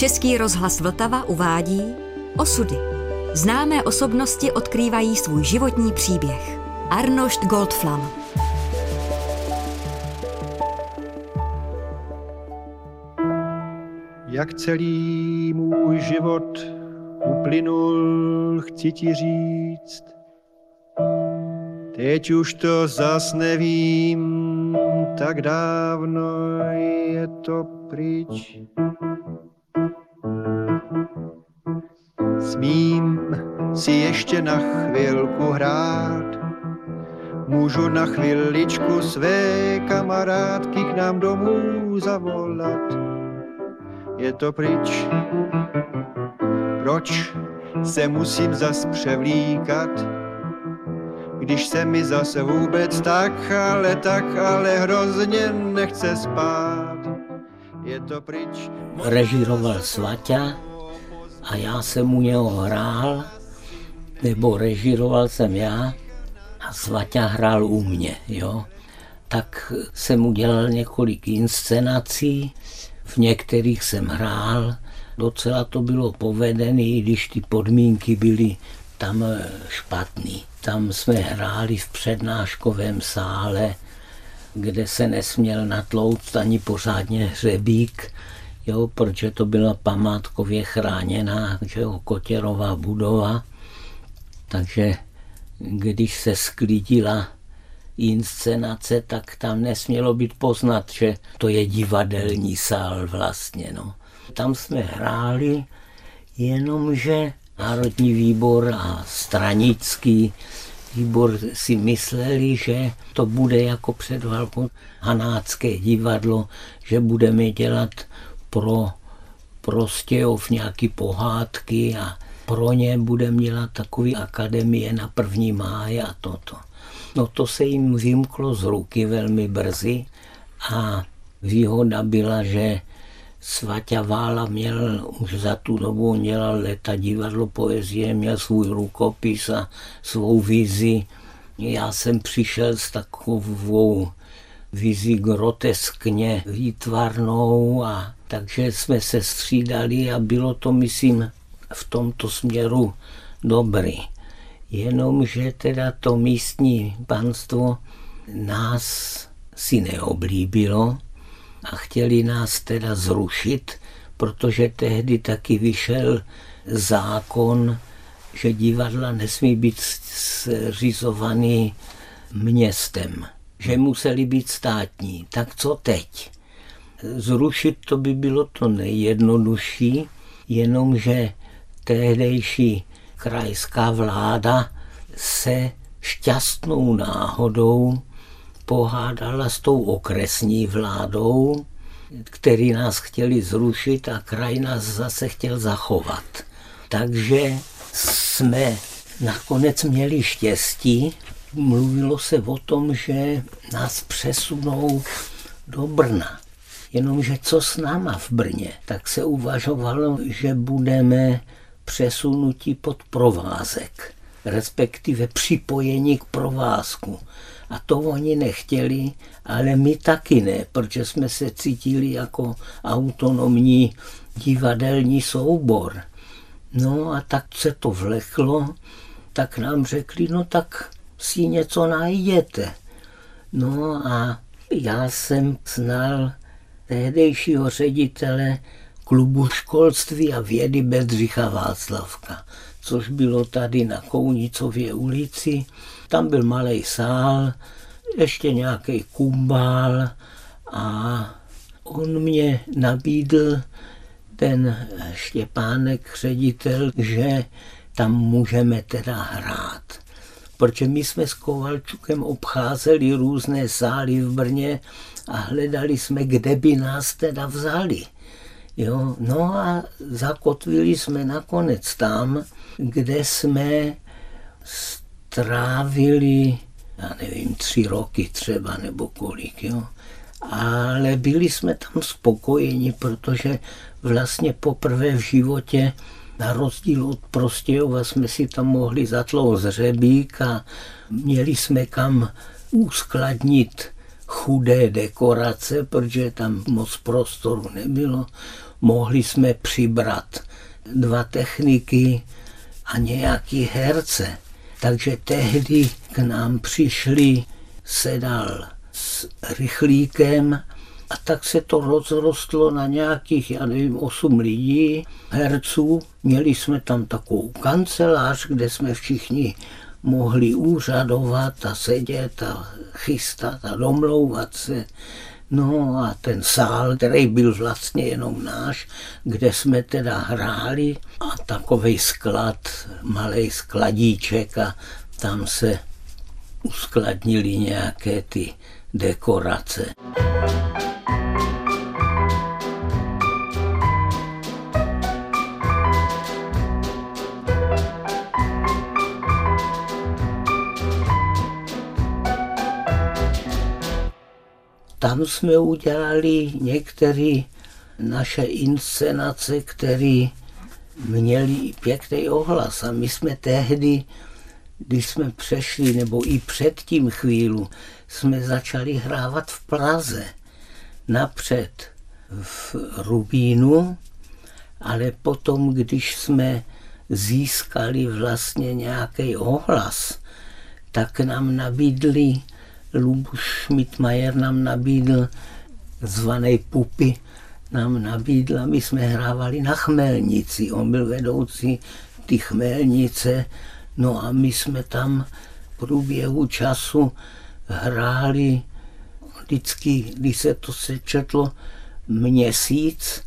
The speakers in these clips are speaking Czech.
Český rozhlas Vltava uvádí Osudy. Známé osobnosti odkrývají svůj životní příběh. Arnošt Goldflam. Jak celý můj život uplynul, chci ti říct. Teď už to zas nevím, tak dávno je to pryč. Smím si ještě na chvilku hrát, můžu na chviličku své kamarádky k nám domů zavolat. Je to pryč, proč se musím zas převlíkat, když se mi zase vůbec tak, ale tak, ale hrozně nechce spát. Je to pryč. Režíroval Svaťa a já jsem u něho hrál, nebo režíroval jsem já a Svaťa hrál u mě, jo. Tak jsem udělal několik inscenací, v některých jsem hrál, docela to bylo povedené, i když ty podmínky byly tam eh, špatný. Tam jsme hráli v přednáškovém sále, kde se nesměl natlouct ani pořádně hřebík, jo, protože to byla památkově chráněná že jo, kotěrová budova. Takže když se sklidila inscenace, tak tam nesmělo být poznat, že to je divadelní sál vlastně. No. Tam jsme hráli, jenomže Národní výbor a stranický výbor si mysleli, že to bude jako před válkou hanácké divadlo, že budeme dělat pro Prostějov nějaký pohádky a pro ně budeme dělat takový akademie na první máje a toto. No to se jim vymklo z ruky velmi brzy a výhoda byla, že Svaťa Vála měl už za tu dobu, dělal leta divadlo poezie, měl svůj rukopis a svou vizi. Já jsem přišel s takovou vizi groteskně výtvarnou a takže jsme se střídali a bylo to, myslím, v tomto směru dobrý. Jenomže teda to místní panstvo nás si neoblíbilo a chtěli nás teda zrušit, protože tehdy taky vyšel zákon, že divadla nesmí být zřizovaný městem, že museli být státní. Tak co teď? Zrušit to by bylo to nejjednodušší, jenomže tehdejší krajská vláda se šťastnou náhodou pohádala s tou okresní vládou, který nás chtěli zrušit a kraj nás zase chtěl zachovat. Takže jsme nakonec měli štěstí. Mluvilo se o tom, že nás přesunou do Brna. Jenomže co s náma v Brně, tak se uvažovalo, že budeme přesunutí pod provázek, respektive připojení k provázku. A to oni nechtěli, ale my taky ne, protože jsme se cítili jako autonomní divadelní soubor. No a tak se to vleklo, tak nám řekli, no tak si něco najděte. No a já jsem znal tehdejšího ředitele klubu školství a vědy Bedřicha Václavka, což bylo tady na Kounicově ulici. Tam byl malý sál, ještě nějaký kumbál a on mě nabídl, ten Štěpánek, ředitel, že tam můžeme teda hrát. Protože my jsme s Kovalčukem obcházeli různé sály v Brně a hledali jsme, kde by nás teda vzali. Jo, no a zakotvili jsme nakonec tam, kde jsme strávili, já nevím, tři roky třeba nebo kolik, jo. Ale byli jsme tam spokojeni, protože vlastně poprvé v životě na rozdíl od Prostějova jsme si tam mohli zatlout zřebík a měli jsme kam uskladnit chudé dekorace, protože tam moc prostoru nebylo. mohli jsme přibrat dva techniky a nějaký herce. Takže tehdy k nám přišli sedal s rychlíkem a tak se to rozrostlo na nějakých, já nevím, osm lidí, herců. Měli jsme tam takovou kancelář, kde jsme všichni mohli úřadovat a sedět a chystat a domlouvat se. No a ten sál, který byl vlastně jenom náš, kde jsme teda hráli a takový sklad, malý skladíček a tam se uskladnili nějaké ty dekorace. Tam jsme udělali některé naše inscenace, které měly pěkný ohlas. A my jsme tehdy, když jsme přešli, nebo i před tím chvílu, jsme začali hrávat v Praze. Napřed v Rubínu, ale potom, když jsme získali vlastně nějaký ohlas, tak nám nabídli Lubuš Schmidmajer nám nabídl zvaný Pupy, nám nabídl a my jsme hrávali na Chmelnici. On byl vedoucí ty Chmelnice, no a my jsme tam v průběhu času hráli. Vždycky, když se to sečetlo, měsíc,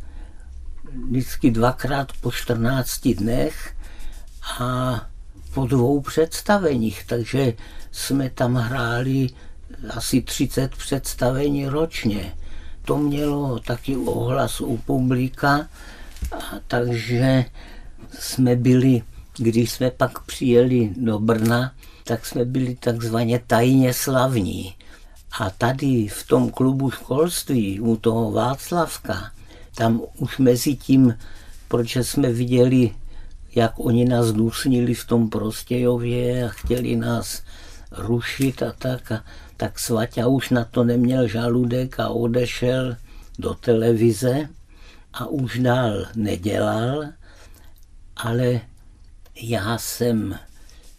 vždycky dvakrát po 14 dnech a po dvou představeních, takže jsme tam hráli asi 30 představení ročně. To mělo taky ohlas u publika, a takže jsme byli, když jsme pak přijeli do Brna, tak jsme byli takzvaně tajně slavní. A tady v tom klubu školství u toho Václavka, tam už mezi tím, protože jsme viděli, jak oni nás dusnili v tom Prostějově a chtěli nás rušit a tak. A tak Svaťa už na to neměl žaludek a odešel do televize a už dál nedělal, ale já jsem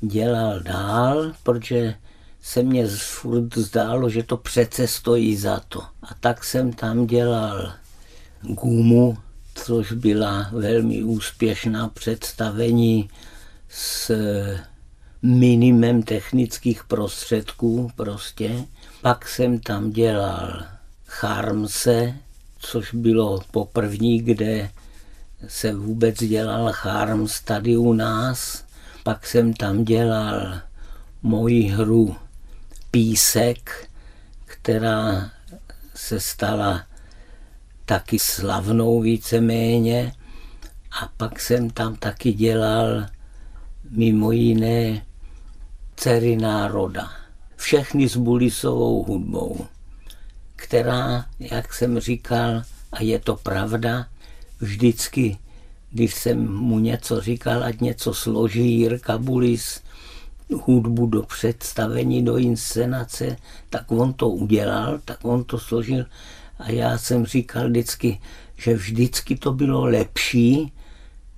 dělal dál, protože se mně furt zdálo, že to přece stojí za to. A tak jsem tam dělal gumu, což byla velmi úspěšná představení s minimem technických prostředků prostě. Pak jsem tam dělal charmse, což bylo poprvní, kde se vůbec dělal charms tady u nás. Pak jsem tam dělal moji hru Písek, která se stala taky slavnou víceméně. A pak jsem tam taky dělal mimo jiné dcery národa. Všechny s bulisovou hudbou, která, jak jsem říkal, a je to pravda, vždycky, když jsem mu něco říkal, ať něco složí Jirka Bulis, hudbu do představení, do inscenace, tak on to udělal, tak on to složil a já jsem říkal vždycky, že vždycky to bylo lepší,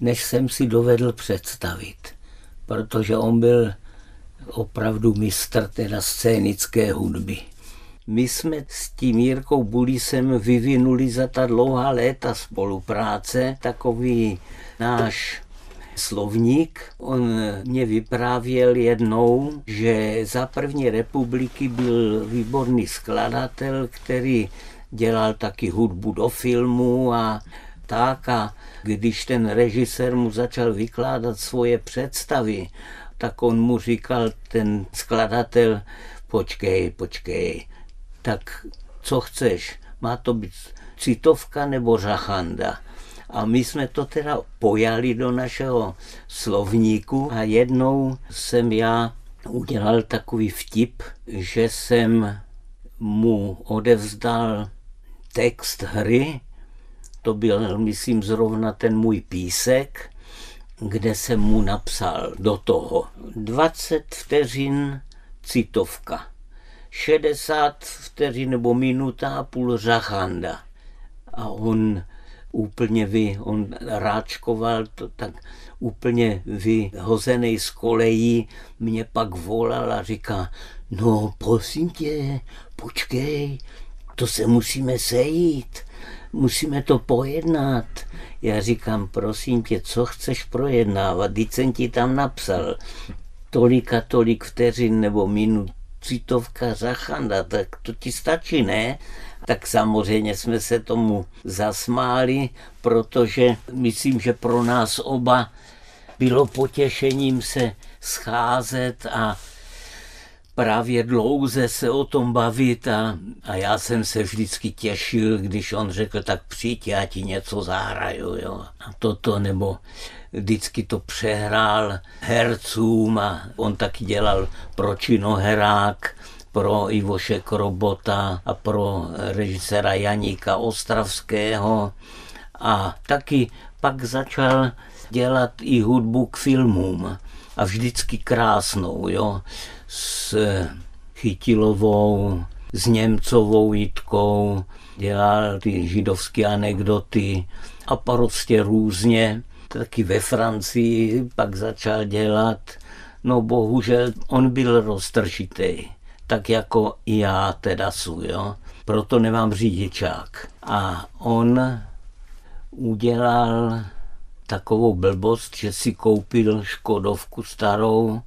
než jsem si dovedl představit. Protože on byl opravdu mistr teda scénické hudby. My jsme s tím Jirkou Bulisem vyvinuli za ta dlouhá léta spolupráce takový náš slovník. On mě vyprávěl jednou, že za první republiky byl výborný skladatel, který dělal taky hudbu do filmu a tak a když ten režisér mu začal vykládat svoje představy tak on mu říkal, ten skladatel, počkej, počkej, tak co chceš, má to být citovka nebo řachanda. A my jsme to teda pojali do našeho slovníku a jednou jsem já udělal takový vtip, že jsem mu odevzdal text hry, to byl, myslím, zrovna ten můj písek, kde jsem mu napsal do toho. 20 vteřin citovka, 60 vteřin nebo minuta a půl řachanda. A on úplně vy, on ráčkoval to tak úplně vyhozený z kolejí, mě pak volal a říká, no prosím tě, počkej, to se musíme sejít, musíme to pojednat. Já říkám, prosím tě, co chceš projednávat, teď jsem ti tam napsal tolik a tolik vteřin nebo minut, citovka zachanda, tak to ti stačí, ne? Tak samozřejmě jsme se tomu zasmáli, protože myslím, že pro nás oba bylo potěšením se scházet a právě dlouze se o tom bavit a, a já jsem se vždycky těšil, když on řekl, tak přijď, já ti něco zahraju, jo. A toto, nebo vždycky to přehrál hercům a on taky dělal pro činoherák, pro Ivoše Krobota a pro režisera Janíka Ostravského a taky pak začal dělat i hudbu k filmům a vždycky krásnou, jo, s Chytilovou, s Němcovou Jitkou, dělal ty židovské anekdoty a prostě různě. Taky ve Francii pak začal dělat. No bohužel on byl roztržitý, tak jako i já teda jsou, jo. Proto nemám řidičák. A on udělal takovou blbost, že si koupil Škodovku starou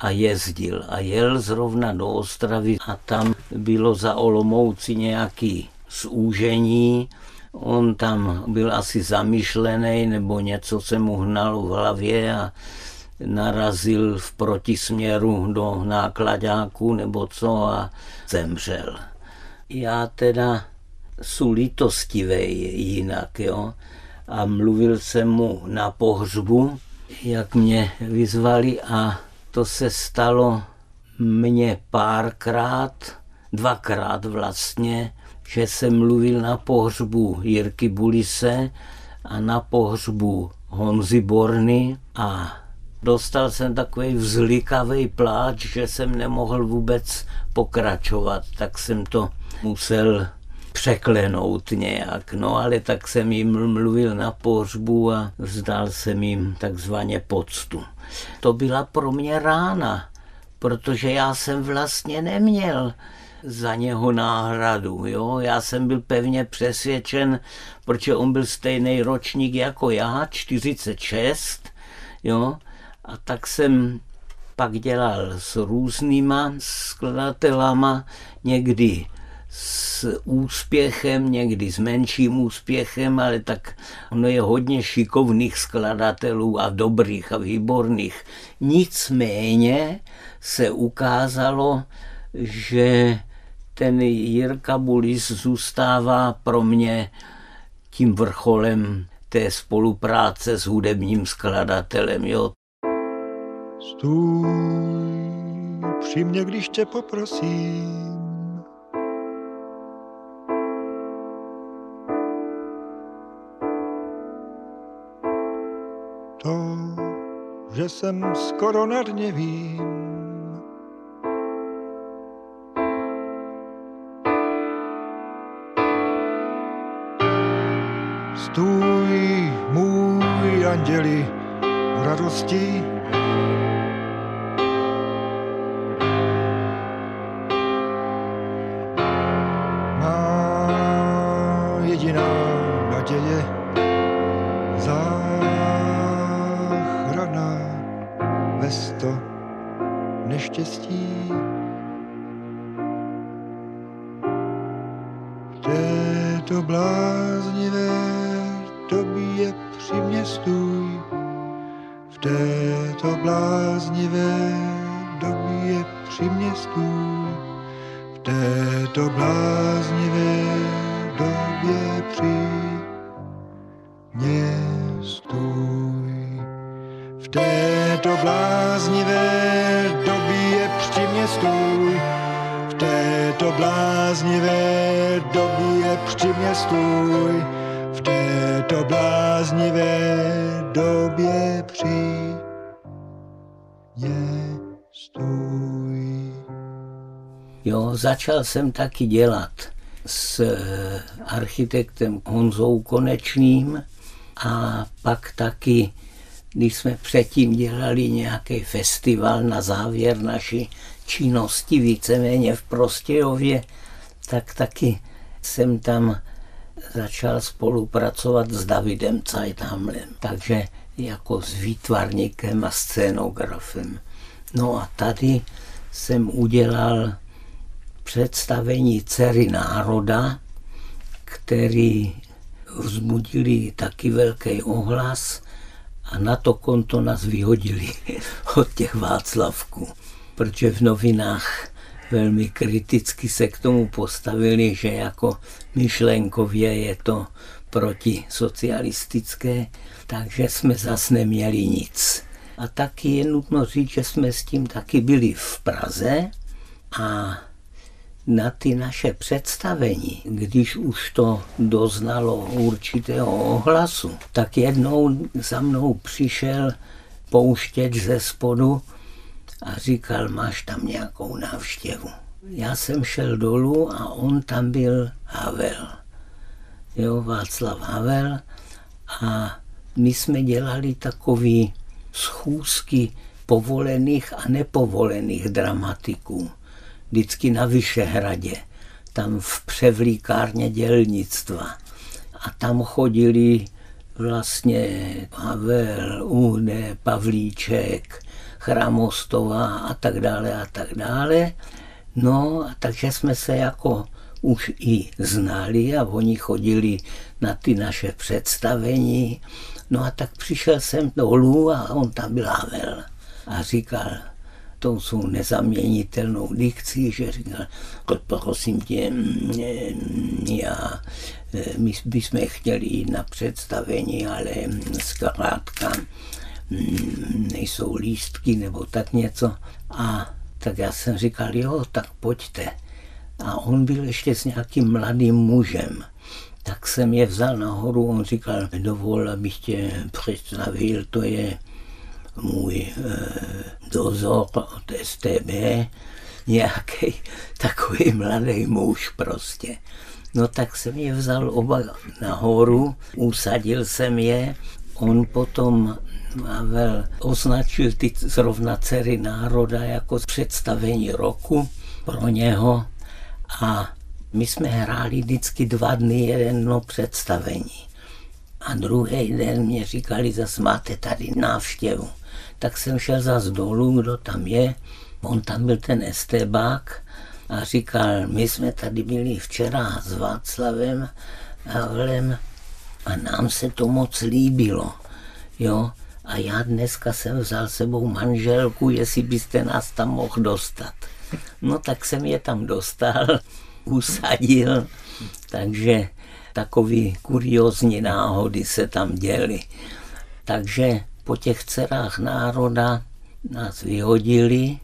a jezdil. A jel zrovna do Ostravy a tam bylo za Olomouci nějaký zúžení. On tam byl asi zamýšlený nebo něco se mu hnalo v hlavě a narazil v protisměru do nákladáku nebo co a zemřel. Já teda jsou litostivej jinak, jo a mluvil jsem mu na pohřbu, jak mě vyzvali a to se stalo mně párkrát, dvakrát vlastně, že jsem mluvil na pohřbu Jirky Bulise a na pohřbu Honzy Borny a dostal jsem takový vzlikavý pláč, že jsem nemohl vůbec pokračovat, tak jsem to musel překlenout nějak. No ale tak jsem jim mluvil na pohřbu a vzdal jsem jim takzvaně poctu. To byla pro mě rána, protože já jsem vlastně neměl za něho náhradu. Jo? Já jsem byl pevně přesvědčen, protože on byl stejný ročník jako já, 46, jo? a tak jsem pak dělal s různýma skladatelama, někdy s úspěchem, někdy s menším úspěchem, ale tak ono je hodně šikovných skladatelů a dobrých a výborných. Nicméně se ukázalo, že ten Jirka Bulis zůstává pro mě tím vrcholem té spolupráce s hudebním skladatelem. Jo. Stůj při mě, když tě poprosím, to, že jsem skoro nad vím. Stůj, můj anděli, radosti, stůj, v této bláznivé době při stůj. Jo, začal jsem taky dělat s eh, architektem Honzou Konečným a pak taky, když jsme předtím dělali nějaký festival na závěr naší činnosti víceméně v Prostějově, tak taky jsem tam začal spolupracovat s Davidem Zeithamlem, takže jako s výtvarníkem a scénografem. No a tady jsem udělal představení dcery národa, který vzbudili taky velký ohlas a na to konto nás vyhodili od těch Václavků, protože v novinách velmi kriticky se k tomu postavili, že jako myšlenkově je to proti socialistické, takže jsme zase neměli nic. A taky je nutno říct, že jsme s tím taky byli v Praze a na ty naše představení, když už to doznalo určitého ohlasu, tak jednou za mnou přišel pouštěč ze spodu a říkal, máš tam nějakou návštěvu. Já jsem šel dolů a on tam byl Havel. Jo, Václav Havel a my jsme dělali takový schůzky povolených a nepovolených dramatiků. Vždycky na Vyšehradě, tam v převlíkárně dělnictva. A tam chodili vlastně Havel, Úde, Pavlíček, Chramostová a tak dále a tak dále. No, takže jsme se jako už i znali a oni chodili na ty naše představení. No a tak přišel jsem dolů a on tam byl Havel a říkal, to jsou nezaměnitelnou dikcí, že říkal, prosím tě, já, eh, my bychom chtěli jít na představení, ale zkrátka nejsou lístky nebo tak něco. A tak já jsem říkal, jo, tak pojďte. A on byl ještě s nějakým mladým mužem. Tak jsem je vzal nahoru, on říkal, dovol, abych tě představil, to je můj e, dozor od STB, nějaký takový mladý muž prostě. No tak jsem je vzal oba nahoru, usadil jsem je, on potom Pavel označil ty zrovna dcery národa jako představení roku pro něho a my jsme hráli vždycky dva dny jedno představení. A druhý den mě říkali, zase máte tady návštěvu. Tak jsem šel zase dolů, kdo tam je. On tam byl ten estébák a říkal, my jsme tady byli včera s Václavem Havlem a nám se to moc líbilo. Jo? A já dneska jsem vzal sebou manželku, jestli byste nás tam mohl dostat. No tak jsem je tam dostal, usadil, takže takový kuriozní náhody se tam děly. Takže po těch dcerách národa nás vyhodili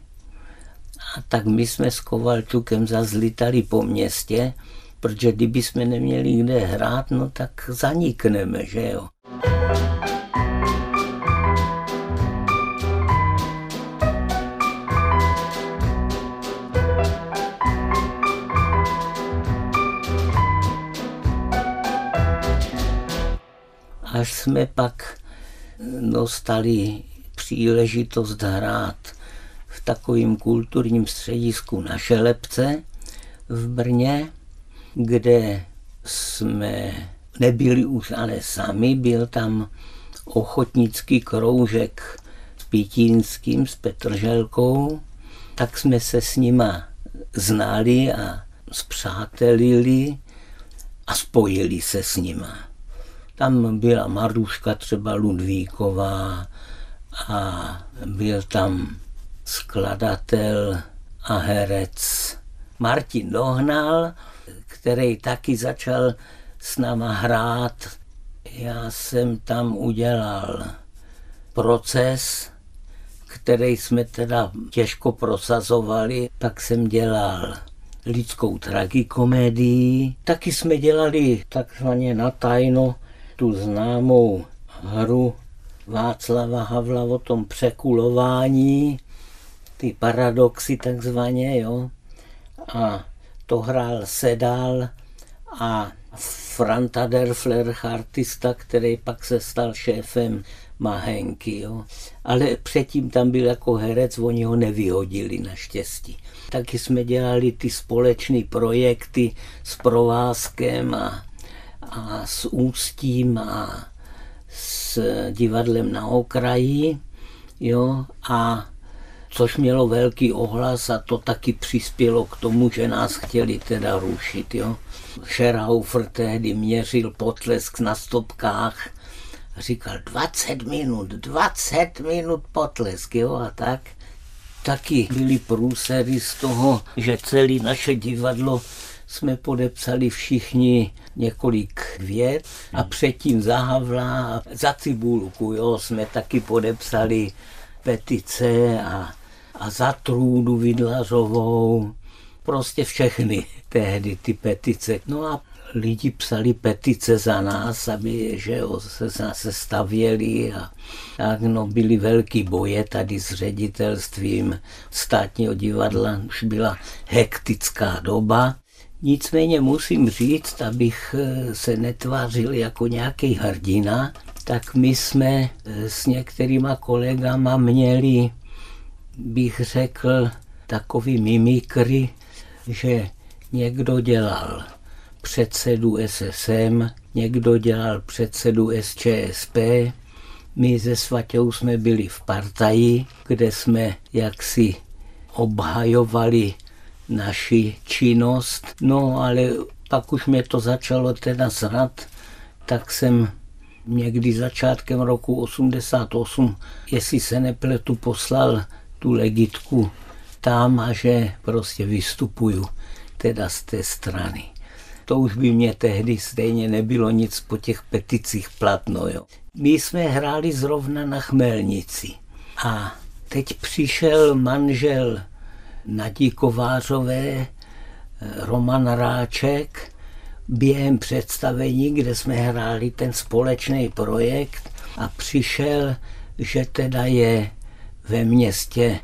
a tak my jsme s Kovalčukem zazlitali po městě, protože kdyby jsme neměli kde hrát, no tak zanikneme, že jo. Až jsme pak dostali příležitost hrát v takovém kulturním středisku na Šelepce v Brně, kde jsme nebyli už ale sami, byl tam ochotnický kroužek s Pítínským, s Petrželkou, tak jsme se s nima znali a zpřátelili a spojili se s nima. Tam byla Maruška třeba Ludvíková a byl tam skladatel a herec Martin Dohnal, který taky začal s náma hrát. Já jsem tam udělal proces, který jsme teda těžko prosazovali. Pak jsem dělal lidskou tragikomédii. Taky jsme dělali takzvaně na tajno tu známou hru Václava Havla o tom překulování, ty paradoxy takzvaně, jo. A to hrál Sedal a Franta Derfler, artista, který pak se stal šéfem Mahenky. Jo. Ale předtím tam byl jako herec, oni ho nevyhodili naštěstí. Taky jsme dělali ty společné projekty s Provázkem a, a s Ústím a s divadlem na okraji. Jo, a což mělo velký ohlas a to taky přispělo k tomu, že nás chtěli teda rušit. Jo. Scherhaufer tehdy měřil potlesk na stopkách říkal 20 minut, 20 minut potlesk, jo, a tak. Taky byly průsery z toho, že celé naše divadlo jsme podepsali všichni několik vět a předtím za Havla a za Cibulku, jo, jsme taky podepsali petice a, a za Trůdu Vidlařovou, prostě všechny tehdy ty petice. No a lidi psali petice za nás, aby že jo, se zase stavěli a tak no, byly velký boje tady s ředitelstvím státního divadla, už byla hektická doba. Nicméně musím říct, abych eh, se netvářil jako nějaký hrdina, tak my jsme eh, s některýma kolegama měli, bych řekl, takový mimikry, že někdo dělal předsedu SSM, někdo dělal předsedu SČSP, my ze Svatěou jsme byli v partaji, kde jsme jaksi obhajovali naši činnost. No ale pak už mě to začalo teda zrad, tak jsem někdy začátkem roku 88, jestli se nepletu, poslal tu legitku tam a že prostě vystupuju teda z té strany. To už by mě tehdy stejně nebylo nic po těch peticích platno. Jo. My jsme hráli zrovna na Chmelnici a teď přišel manžel Nadí Kovářové, Roman Ráček, během představení, kde jsme hráli ten společný projekt a přišel, že teda je ve městě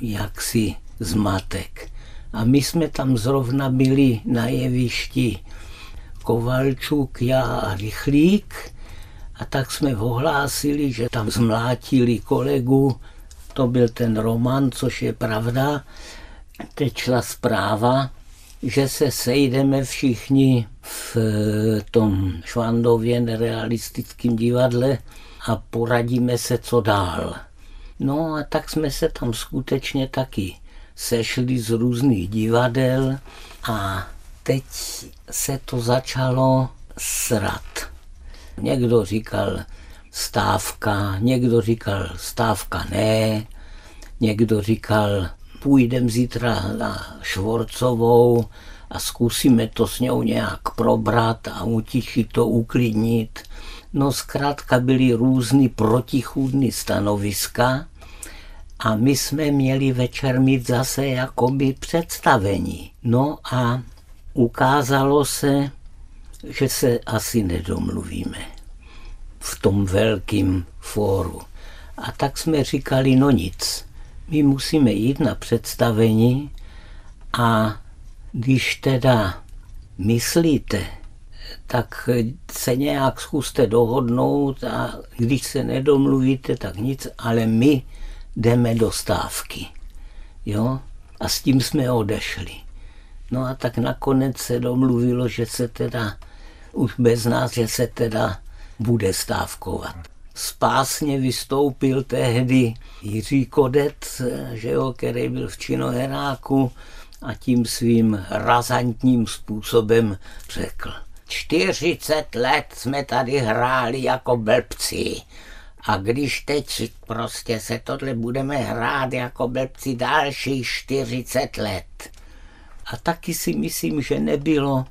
jaksi zmatek. A my jsme tam zrovna byli na jevišti Kovalčuk, já a Rychlík. A tak jsme ohlásili, že tam zmlátili kolegu, to byl ten Roman, což je pravda. Teď šla zpráva, že se sejdeme všichni v tom Švandově nerealistickém divadle a poradíme se, co dál. No a tak jsme se tam skutečně taky sešli z různých divadel a teď se to začalo srat. Někdo říkal stávka, někdo říkal stávka ne, někdo říkal půjdem zítra na Švorcovou a zkusíme to s ňou nějak probrat a utišit to, uklidnit. No zkrátka byly různý protichůdný stanoviska a my jsme měli večer mít zase jakoby představení. No a ukázalo se, že se asi nedomluvíme v tom velkém fóru. A tak jsme říkali, no nic, my musíme jít na představení a když teda myslíte, tak se nějak zkuste dohodnout a když se nedomluvíte, tak nic, ale my jdeme do stávky. Jo? A s tím jsme odešli. No a tak nakonec se domluvilo, že se teda už bez nás, že se teda bude stávkovat. Spásně vystoupil tehdy Jiří Kodet, že jo, který byl v činoheráku a tím svým razantním způsobem řekl. 40 let jsme tady hráli jako blbci a když teď prostě se tohle budeme hrát jako blbci další 40 let. A taky si myslím, že nebylo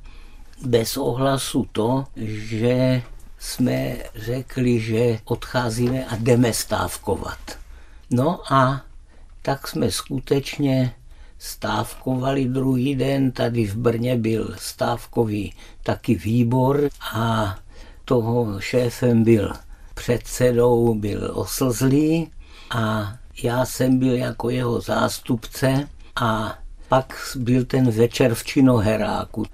bez ohlasu to, že jsme řekli, že odcházíme a jdeme stávkovat. No a tak jsme skutečně stávkovali druhý den. Tady v Brně byl stávkový taky výbor a toho šéfem byl předsedou byl Oslzlý a já jsem byl jako jeho zástupce a pak byl ten večer v Činoheráku.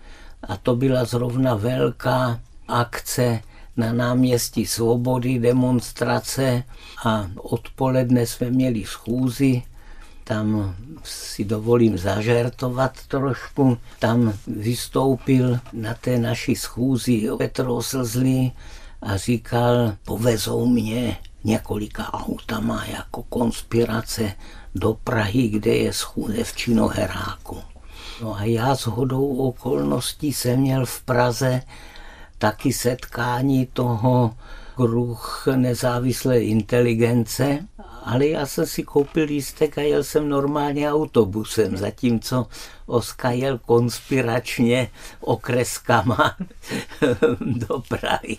a to byla zrovna velká akce na náměstí Svobody, demonstrace a odpoledne jsme měli schůzi, tam si dovolím zažertovat trošku. Tam vystoupil na té naší schůzi Petr Oslzlý a říkal, povezou mě několika autama jako konspirace do Prahy, kde je schůze v Činoheráku. No a já s hodou okolností jsem měl v Praze taky setkání toho kruh nezávislé inteligence, ale já jsem si koupil lístek a jel jsem normálně autobusem, zatímco Oska jel konspiračně okreskama do Prahy.